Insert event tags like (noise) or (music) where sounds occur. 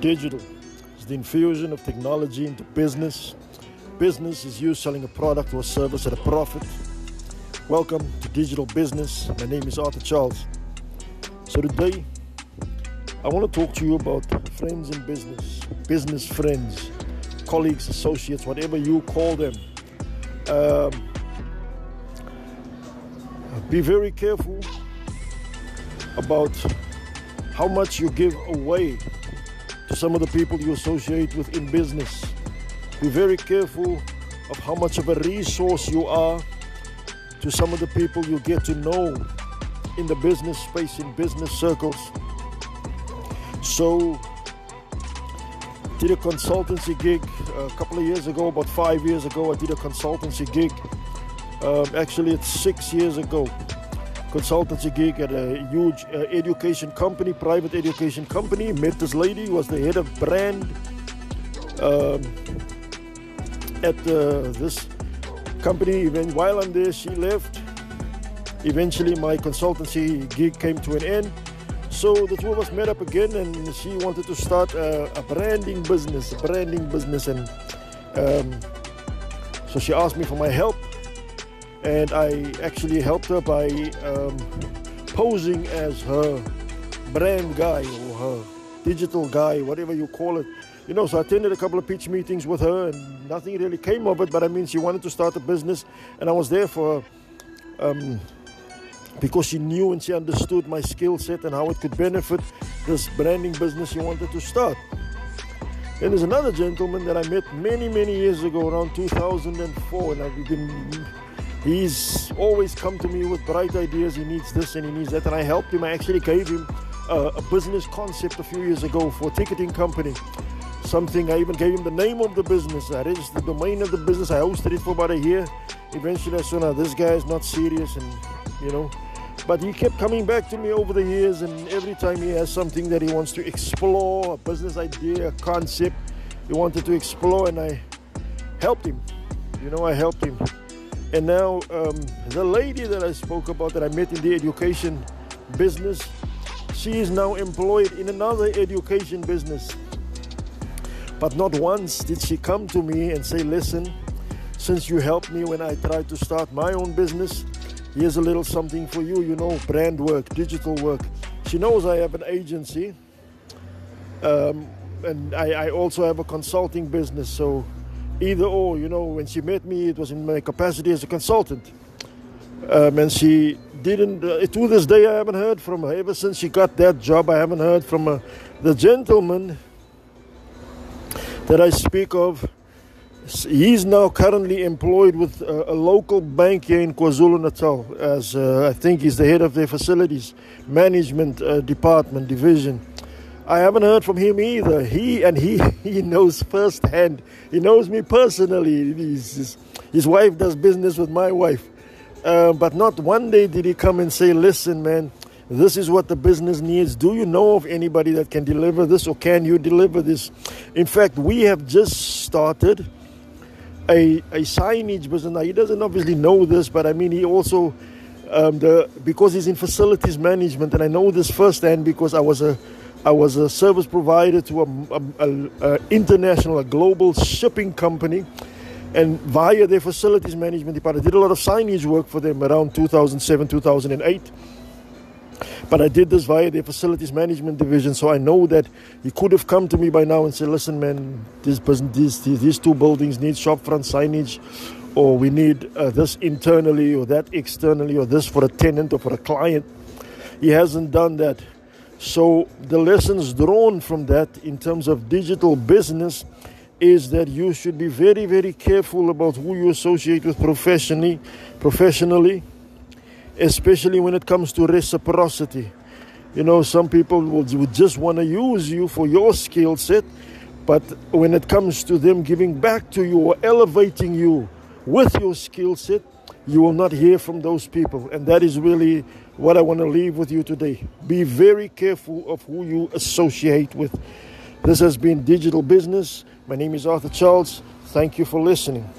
Digital is the infusion of technology into business. Business is you selling a product or service at a profit. Welcome to Digital Business. My name is Arthur Charles. So, today I want to talk to you about friends in business, business friends, colleagues, associates, whatever you call them. Um, be very careful about how much you give away some of the people you associate with in business. Be very careful of how much of a resource you are to some of the people you get to know in the business space, in business circles. So, did a consultancy gig a couple of years ago, about five years ago. I did a consultancy gig. Um, actually, it's six years ago consultancy gig at a huge uh, education company, private education company. Met this lady, was the head of brand um, at uh, this company. Even while I'm there, she left. Eventually, my consultancy gig came to an end. So the two of us met up again, and she wanted to start a, a branding business, a branding business, and um, so she asked me for my help and I actually helped her by um, posing as her brand guy or her digital guy, whatever you call it. You know, so I attended a couple of pitch meetings with her, and nothing really came of it. But I mean, she wanted to start a business, and I was there for um, because she knew and she understood my skill set and how it could benefit this branding business she wanted to start. And there's another gentleman that I met many, many years ago, around 2004, and I've been He's always come to me with bright ideas. He needs this and he needs that. And I helped him. I actually gave him uh, a business concept a few years ago for a ticketing company. Something I even gave him the name of the business. I registered the domain of the business. I hosted it for about a year. Eventually, I saw now this guy is not serious, and you know. But he kept coming back to me over the years, and every time he has something that he wants to explore, a business idea, a concept, he wanted to explore, and I helped him. You know, I helped him. And now, um, the lady that I spoke about that I met in the education business, she is now employed in another education business. But not once did she come to me and say, Listen, since you helped me when I tried to start my own business, here's a little something for you, you know, brand work, digital work. She knows I have an agency. Um, and I, I also have a consulting business, so either or. You know, when she met me, it was in my capacity as a consultant. Um, and she didn't, uh, to this day, I haven't heard from her. Ever since she got that job, I haven't heard from her. The gentleman that I speak of, he's now currently employed with a, a local bank here in KwaZulu Natal, as uh, I think he's the head of their facilities management uh, department division. I haven't heard from him either. He and he (laughs) he knows firsthand. He knows me personally. His, his wife does business with my wife. Uh, but not one day did he come and say, "Listen, man, this is what the business needs. Do you know of anybody that can deliver this, or can you deliver this?" In fact, we have just started a a signage business. Now he doesn't obviously know this, but I mean he also um, the because he's in facilities management, and I know this firsthand because I was a I was a service provider to a, a, a, international, a global shipping company, and via their facilities management department, I did a lot of signage work for them around 2007, 2008. But I did this via their facilities management division, so I know that he could have come to me by now and said, "Listen, man, this, person, these these two buildings need shop front signage, or we need uh, this internally or that externally, or this for a tenant or for a client." He hasn't done that. So, the lessons drawn from that in terms of digital business is that you should be very, very careful about who you associate with professionally, professionally, especially when it comes to reciprocity. You know, some people would just want to use you for your skill set, but when it comes to them giving back to you or elevating you with your skill set, you will not hear from those people. And that is really what I want to leave with you today. Be very careful of who you associate with. This has been Digital Business. My name is Arthur Charles. Thank you for listening.